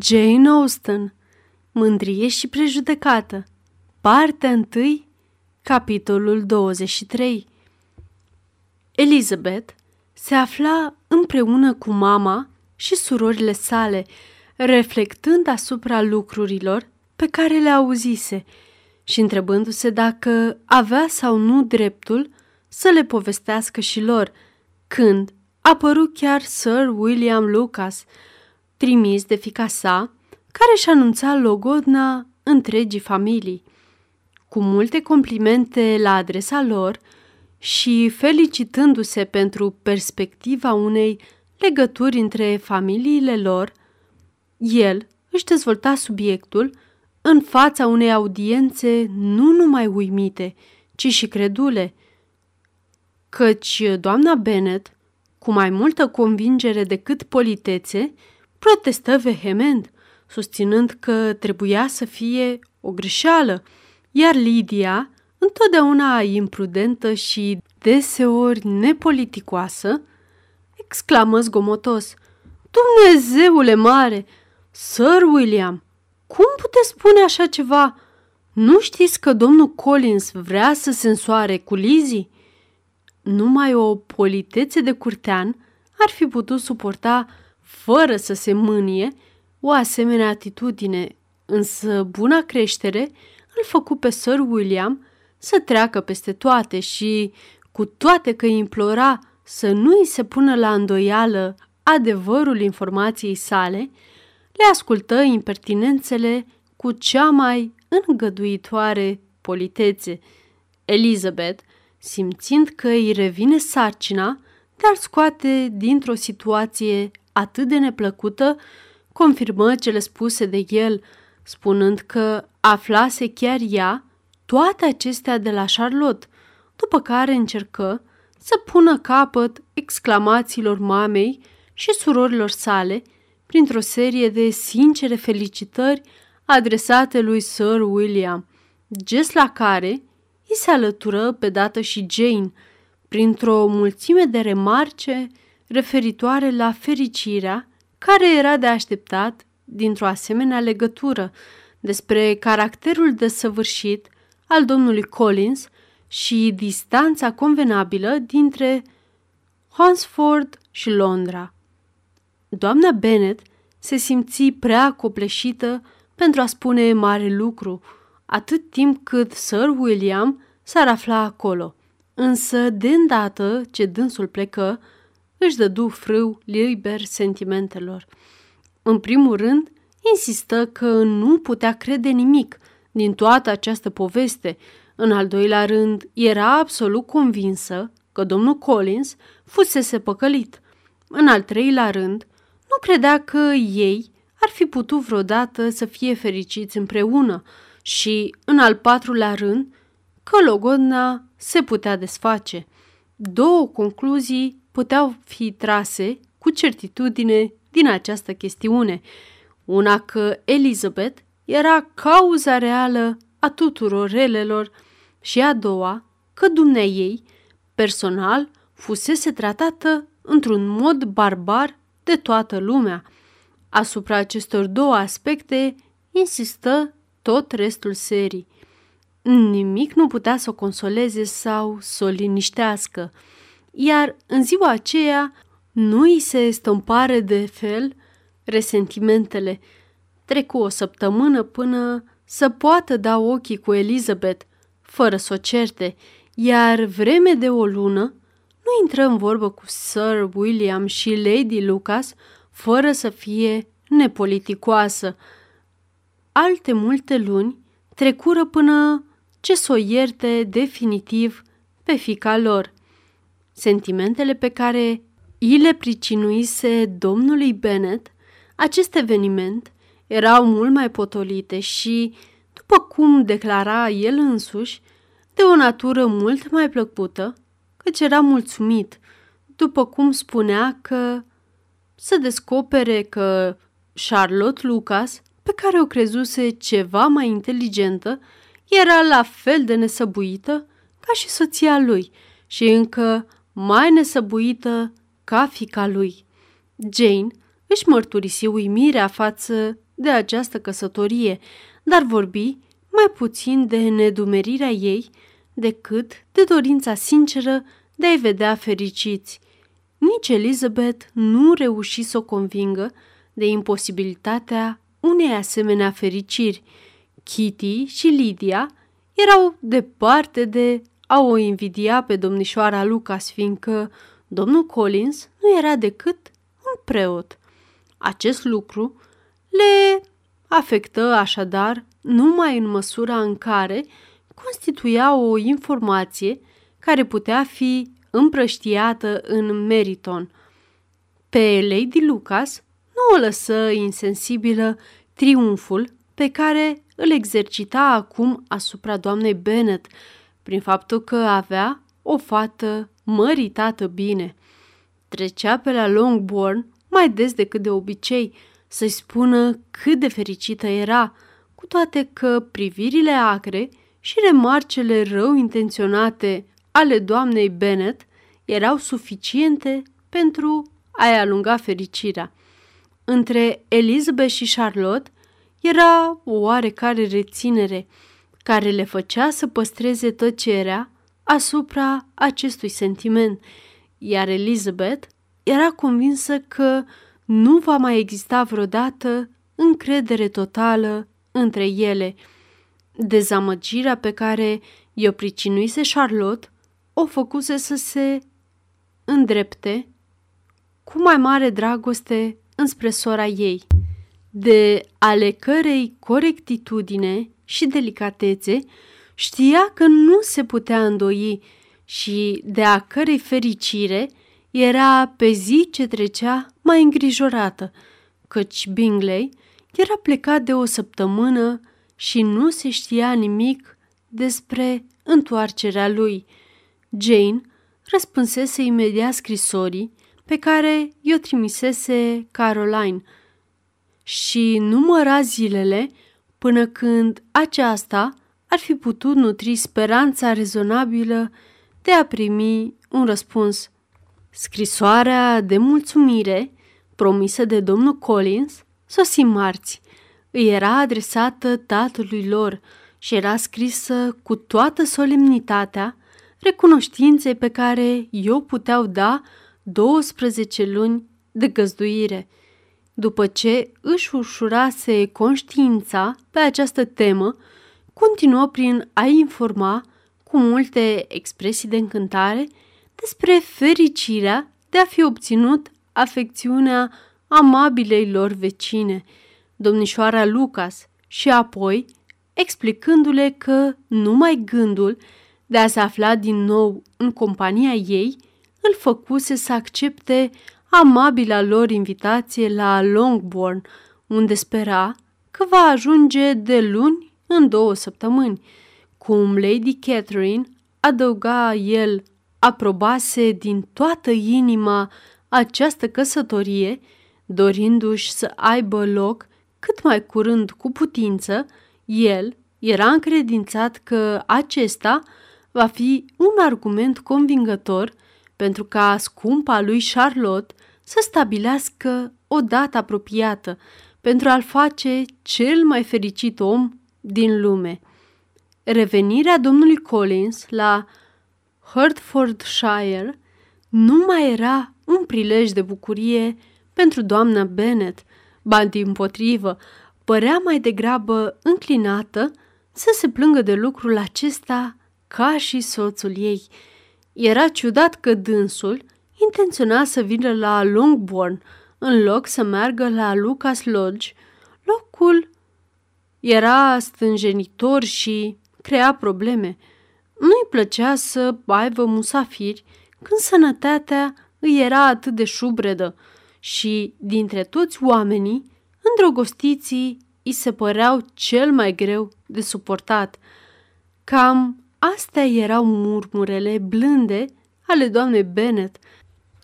Jane Austen Mândrie și prejudecată Partea 1 Capitolul 23 Elizabeth se afla împreună cu mama și surorile sale, reflectând asupra lucrurilor pe care le auzise și întrebându-se dacă avea sau nu dreptul să le povestească și lor, când a apărut chiar Sir William Lucas, trimis de fica sa, care și anunța logodna întregii familii. Cu multe complimente la adresa lor și felicitându-se pentru perspectiva unei legături între familiile lor, el își dezvolta subiectul în fața unei audiențe nu numai uimite, ci și credule, căci doamna Bennet, cu mai multă convingere decât politețe, protestă vehement, susținând că trebuia să fie o greșeală, iar Lidia, întotdeauna imprudentă și deseori nepoliticoasă, exclamă zgomotos, Dumnezeule mare! Sir William, cum puteți spune așa ceva? Nu știți că domnul Collins vrea să se însoare cu Lizzie? Numai o politețe de curtean ar fi putut suporta fără să se mânie, o asemenea atitudine, însă buna creștere îl făcu pe Sir William să treacă peste toate și, cu toate că implora să nu îi se pună la îndoială adevărul informației sale, le ascultă impertinențele cu cea mai îngăduitoare politețe. Elizabeth, simțind că îi revine sarcina de a scoate dintr-o situație atât de neplăcută, confirmă cele spuse de el, spunând că aflase chiar ea toate acestea de la Charlotte, după care încercă să pună capăt exclamațiilor mamei și surorilor sale printr-o serie de sincere felicitări adresate lui Sir William, gest la care îi se alătură pe dată și Jane, printr-o mulțime de remarce referitoare la fericirea care era de așteptat dintr-o asemenea legătură despre caracterul desăvârșit al domnului Collins și distanța convenabilă dintre Hansford și Londra. Doamna Bennet se simți prea copleșită pentru a spune mare lucru, atât timp cât Sir William s-ar afla acolo. Însă, de îndată ce dânsul plecă, își dădu frâu liber sentimentelor. În primul rând, insistă că nu putea crede nimic din toată această poveste. În al doilea rând, era absolut convinsă că domnul Collins fusese păcălit. În al treilea rând, nu credea că ei ar fi putut vreodată să fie fericiți împreună și, în al patrulea rând, că Logodna se putea desface. Două concluzii puteau fi trase cu certitudine din această chestiune. Una că Elizabeth era cauza reală a tuturor relelor și a doua că ei, personal, fusese tratată într-un mod barbar de toată lumea. Asupra acestor două aspecte insistă tot restul serii. Nimic nu putea să o consoleze sau să o liniștească – iar în ziua aceea nu îi se stâmpare de fel resentimentele. Trecu o săptămână până să poată da ochii cu Elizabeth, fără să o certe, iar vreme de o lună nu intră în vorbă cu Sir William și Lady Lucas fără să fie nepoliticoasă. Alte multe luni trecură până ce s-o ierte definitiv pe fica lor. Sentimentele pe care i le pricinuise domnului Bennet, acest eveniment, erau mult mai potolite și, după cum declara el însuși, de o natură mult mai plăcută, căci era mulțumit, după cum spunea că să descopere că Charlotte Lucas, pe care o crezuse ceva mai inteligentă, era la fel de nesăbuită ca și soția lui și încă mai nesăbuită ca fica lui. Jane își mărturisi uimirea față de această căsătorie, dar vorbi mai puțin de nedumerirea ei decât de dorința sinceră de a-i vedea fericiți. Nici Elizabeth nu reuși să o convingă de imposibilitatea unei asemenea fericiri. Kitty și Lydia erau departe de a o invidia pe domnișoara Lucas, fiindcă domnul Collins nu era decât un preot. Acest lucru le afectă așadar numai în măsura în care constituia o informație care putea fi împrăștiată în Meriton. Pe Lady Lucas nu o lăsă insensibilă triumful pe care îl exercita acum asupra doamnei Bennet, prin faptul că avea o fată măritată bine. Trecea pe la Longbourn mai des decât de obicei să-i spună cât de fericită era, cu toate că privirile acre și remarcele rău intenționate ale doamnei Bennet erau suficiente pentru a-i alunga fericirea. Între Elizabeth și Charlotte era o oarecare reținere care le făcea să păstreze tăcerea asupra acestui sentiment, iar Elizabeth era convinsă că nu va mai exista vreodată încredere totală între ele. Dezamăgirea pe care i-o pricinuise Charlotte o făcuse să se îndrepte cu mai mare dragoste înspre sora ei, de ale cărei corectitudine și delicatețe știa că nu se putea îndoi și de a cărei fericire era pe zi ce trecea mai îngrijorată, căci Bingley era plecat de o săptămână și nu se știa nimic despre întoarcerea lui. Jane răspunsese imediat scrisorii pe care i-o trimisese Caroline și număra zilele până când aceasta ar fi putut nutri speranța rezonabilă de a primi un răspuns. Scrisoarea de mulțumire promisă de domnul Collins sosi marți. Îi era adresată tatălui lor și era scrisă cu toată solemnitatea recunoștinței pe care eu puteau da 12 luni de găzduire. După ce își ușurase conștiința pe această temă, continuă prin a informa cu multe expresii de încântare despre fericirea de a fi obținut afecțiunea amabilei lor vecine, domnișoara Lucas, și apoi explicându-le că numai gândul de a se afla din nou în compania ei îl făcuse să accepte amabila lor invitație la Longbourn, unde spera că va ajunge de luni în două săptămâni. Cum Lady Catherine, adăuga el, aprobase din toată inima această căsătorie, dorindu-și să aibă loc cât mai curând cu putință, el era încredințat că acesta va fi un argument convingător pentru ca scumpa lui Charlotte să stabilească o dată apropiată pentru a-l face cel mai fericit om din lume. Revenirea domnului Collins la Hertfordshire nu mai era un prilej de bucurie pentru doamna Bennet, ba din potrivă, părea mai degrabă înclinată să se plângă de lucrul acesta ca și soțul ei. Era ciudat că dânsul intenționa să vină la Longbourn în loc să meargă la Lucas Lodge, locul era stânjenitor și crea probleme. Nu-i plăcea să aibă musafiri când sănătatea îi era atât de șubredă și, dintre toți oamenii, îndrăgostiții îi se păreau cel mai greu de suportat. Cam astea erau murmurele blânde ale doamnei Bennet,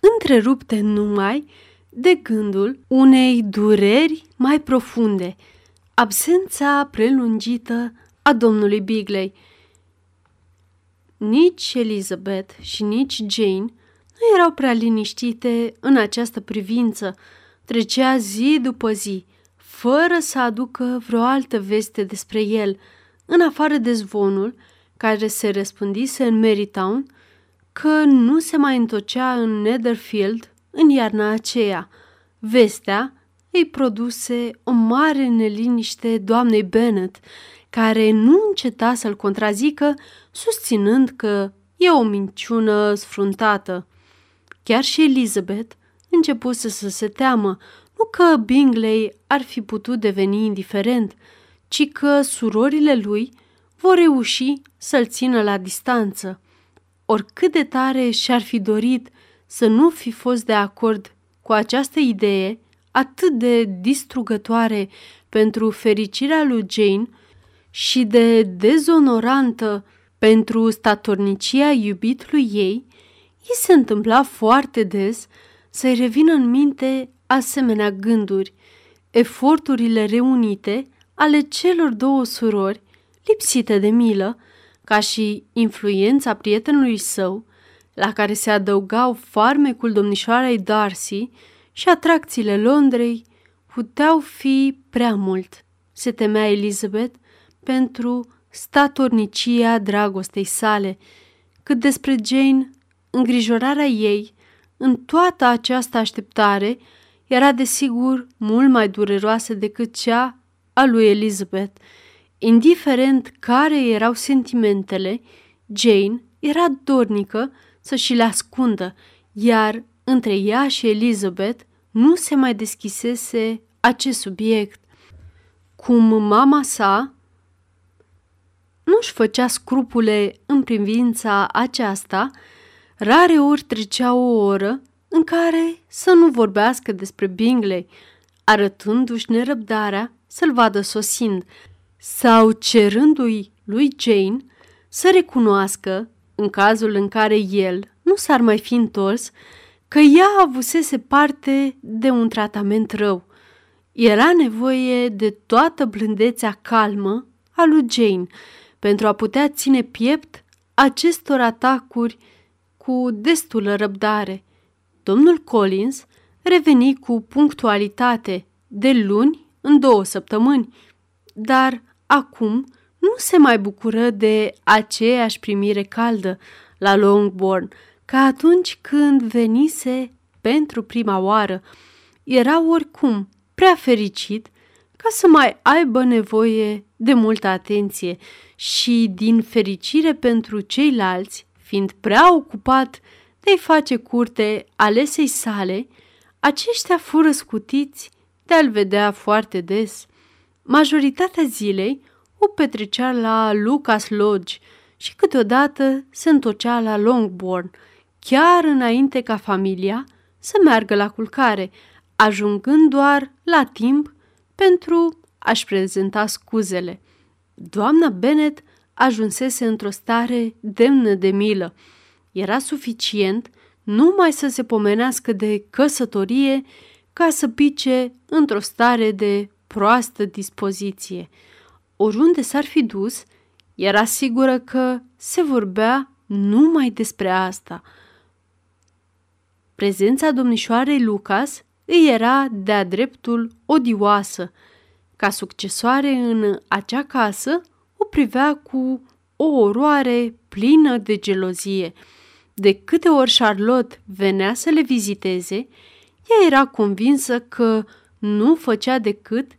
întrerupte numai de gândul unei dureri mai profunde, absența prelungită a domnului Bigley. Nici Elizabeth și nici Jane nu erau prea liniștite în această privință. Trecea zi după zi, fără să aducă vreo altă veste despre el, în afară de zvonul care se răspândise în Marytown că nu se mai întocea în Netherfield în iarna aceea. Vestea îi produse o mare neliniște doamnei Bennet, care nu înceta să-l contrazică, susținând că e o minciună sfruntată. Chiar și Elizabeth începuse să se teamă, nu că Bingley ar fi putut deveni indiferent, ci că surorile lui vor reuși să-l țină la distanță. Oricât de tare și-ar fi dorit să nu fi fost de acord cu această idee atât de distrugătoare pentru fericirea lui Jane și de dezonorantă pentru statornicia iubitului ei, i se întâmpla foarte des să-i revină în minte asemenea gânduri, eforturile reunite ale celor două surori, lipsite de milă, ca și influența prietenului său, la care se adăugau farmecul domnișoarei Darcy și atracțiile Londrei, puteau fi prea mult. Se temea Elizabeth pentru statornicia dragostei sale, cât despre Jane, îngrijorarea ei, în toată această așteptare, era desigur mult mai dureroasă decât cea a lui Elizabeth. Indiferent care erau sentimentele, Jane era dornică să și le ascundă, iar între ea și Elizabeth nu se mai deschisese acest subiect. Cum mama sa nu-și făcea scrupule în privința aceasta, rare ori trecea o oră în care să nu vorbească despre Bingley, arătându-și nerăbdarea să-l vadă sosind, sau cerându-i lui Jane să recunoască, în cazul în care el nu s-ar mai fi întors, că ea avusese parte de un tratament rău. Era nevoie de toată blândețea calmă a lui Jane pentru a putea ține piept acestor atacuri cu destulă răbdare. Domnul Collins reveni cu punctualitate de luni în două săptămâni, dar acum nu se mai bucură de aceeași primire caldă la Longbourn ca atunci când venise pentru prima oară. Era oricum prea fericit ca să mai aibă nevoie de multă atenție și, din fericire pentru ceilalți, fiind prea ocupat de-i face curte alesei sale, aceștia fură scutiți de a-l vedea foarte des. Majoritatea zilei o petrecea la Lucas Lodge și câteodată se întorcea la Longbourn, chiar înainte ca familia să meargă la culcare, ajungând doar la timp pentru a-și prezenta scuzele. Doamna Bennet ajunsese într-o stare demnă de milă. Era suficient numai să se pomenească de căsătorie ca să pice într-o stare de proastă dispoziție. Oriunde s-ar fi dus, era sigură că se vorbea numai despre asta. Prezența domnișoarei Lucas îi era de-a dreptul odioasă. Ca succesoare în acea casă, o privea cu o oroare plină de gelozie. De câte ori Charlotte venea să le viziteze, ea era convinsă că nu făcea decât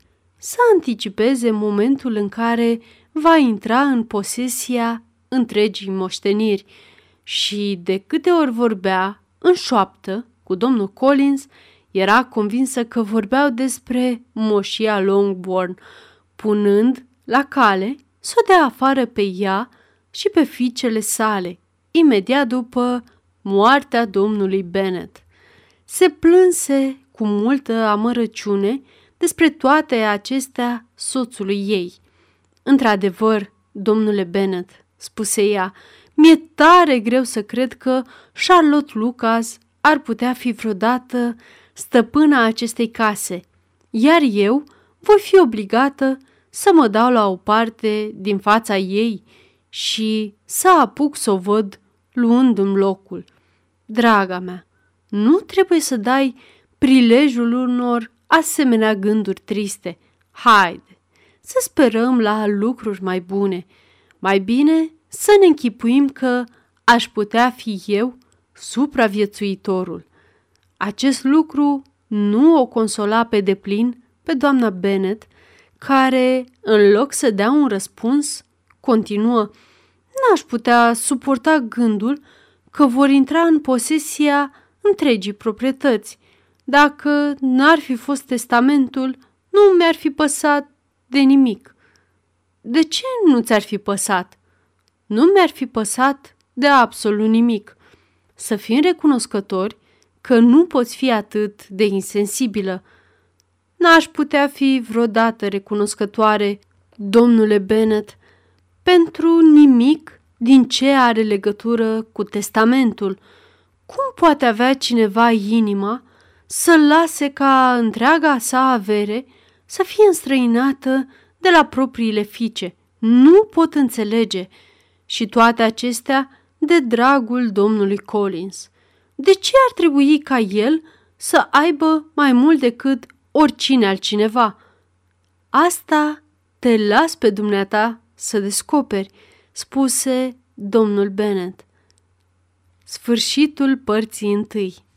să anticipeze momentul în care va intra în posesia întregii moșteniri și de câte ori vorbea în șoaptă cu domnul Collins, era convinsă că vorbeau despre moșia Longbourn, punând la cale să o dea afară pe ea și pe fiicele sale, imediat după moartea domnului Bennet. Se plânse cu multă amărăciune despre toate acestea soțului ei. Într-adevăr, domnule Bennet, spuse ea, mi-e tare greu să cred că Charlotte Lucas ar putea fi vreodată stăpâna acestei case, iar eu voi fi obligată să mă dau la o parte din fața ei și să apuc să o văd luându-mi locul. Draga mea, nu trebuie să dai prilejul unor asemenea gânduri triste Haide, să sperăm la lucruri mai bune. Mai bine să ne închipuim că aș putea fi eu supraviețuitorul. Acest lucru nu o consola pe deplin pe doamna Bennet, care, în loc să dea un răspuns, continuă N-aș putea suporta gândul că vor intra în posesia întregii proprietăți. Dacă n-ar fi fost testamentul, nu mi-ar fi păsat de nimic. De ce nu ți-ar fi păsat? Nu mi-ar fi păsat de absolut nimic. Să fim recunoscători că nu poți fi atât de insensibilă. N-aș putea fi vreodată recunoscătoare, domnule Bennet, pentru nimic din ce are legătură cu testamentul. Cum poate avea cineva inima să lase ca întreaga sa avere să fie înstrăinată de la propriile fiice? Nu pot înțelege. Și toate acestea de dragul domnului Collins. De ce ar trebui ca el să aibă mai mult decât oricine altcineva? Asta te las pe dumneata să descoperi, spuse domnul Bennet. Sfârșitul părții întâi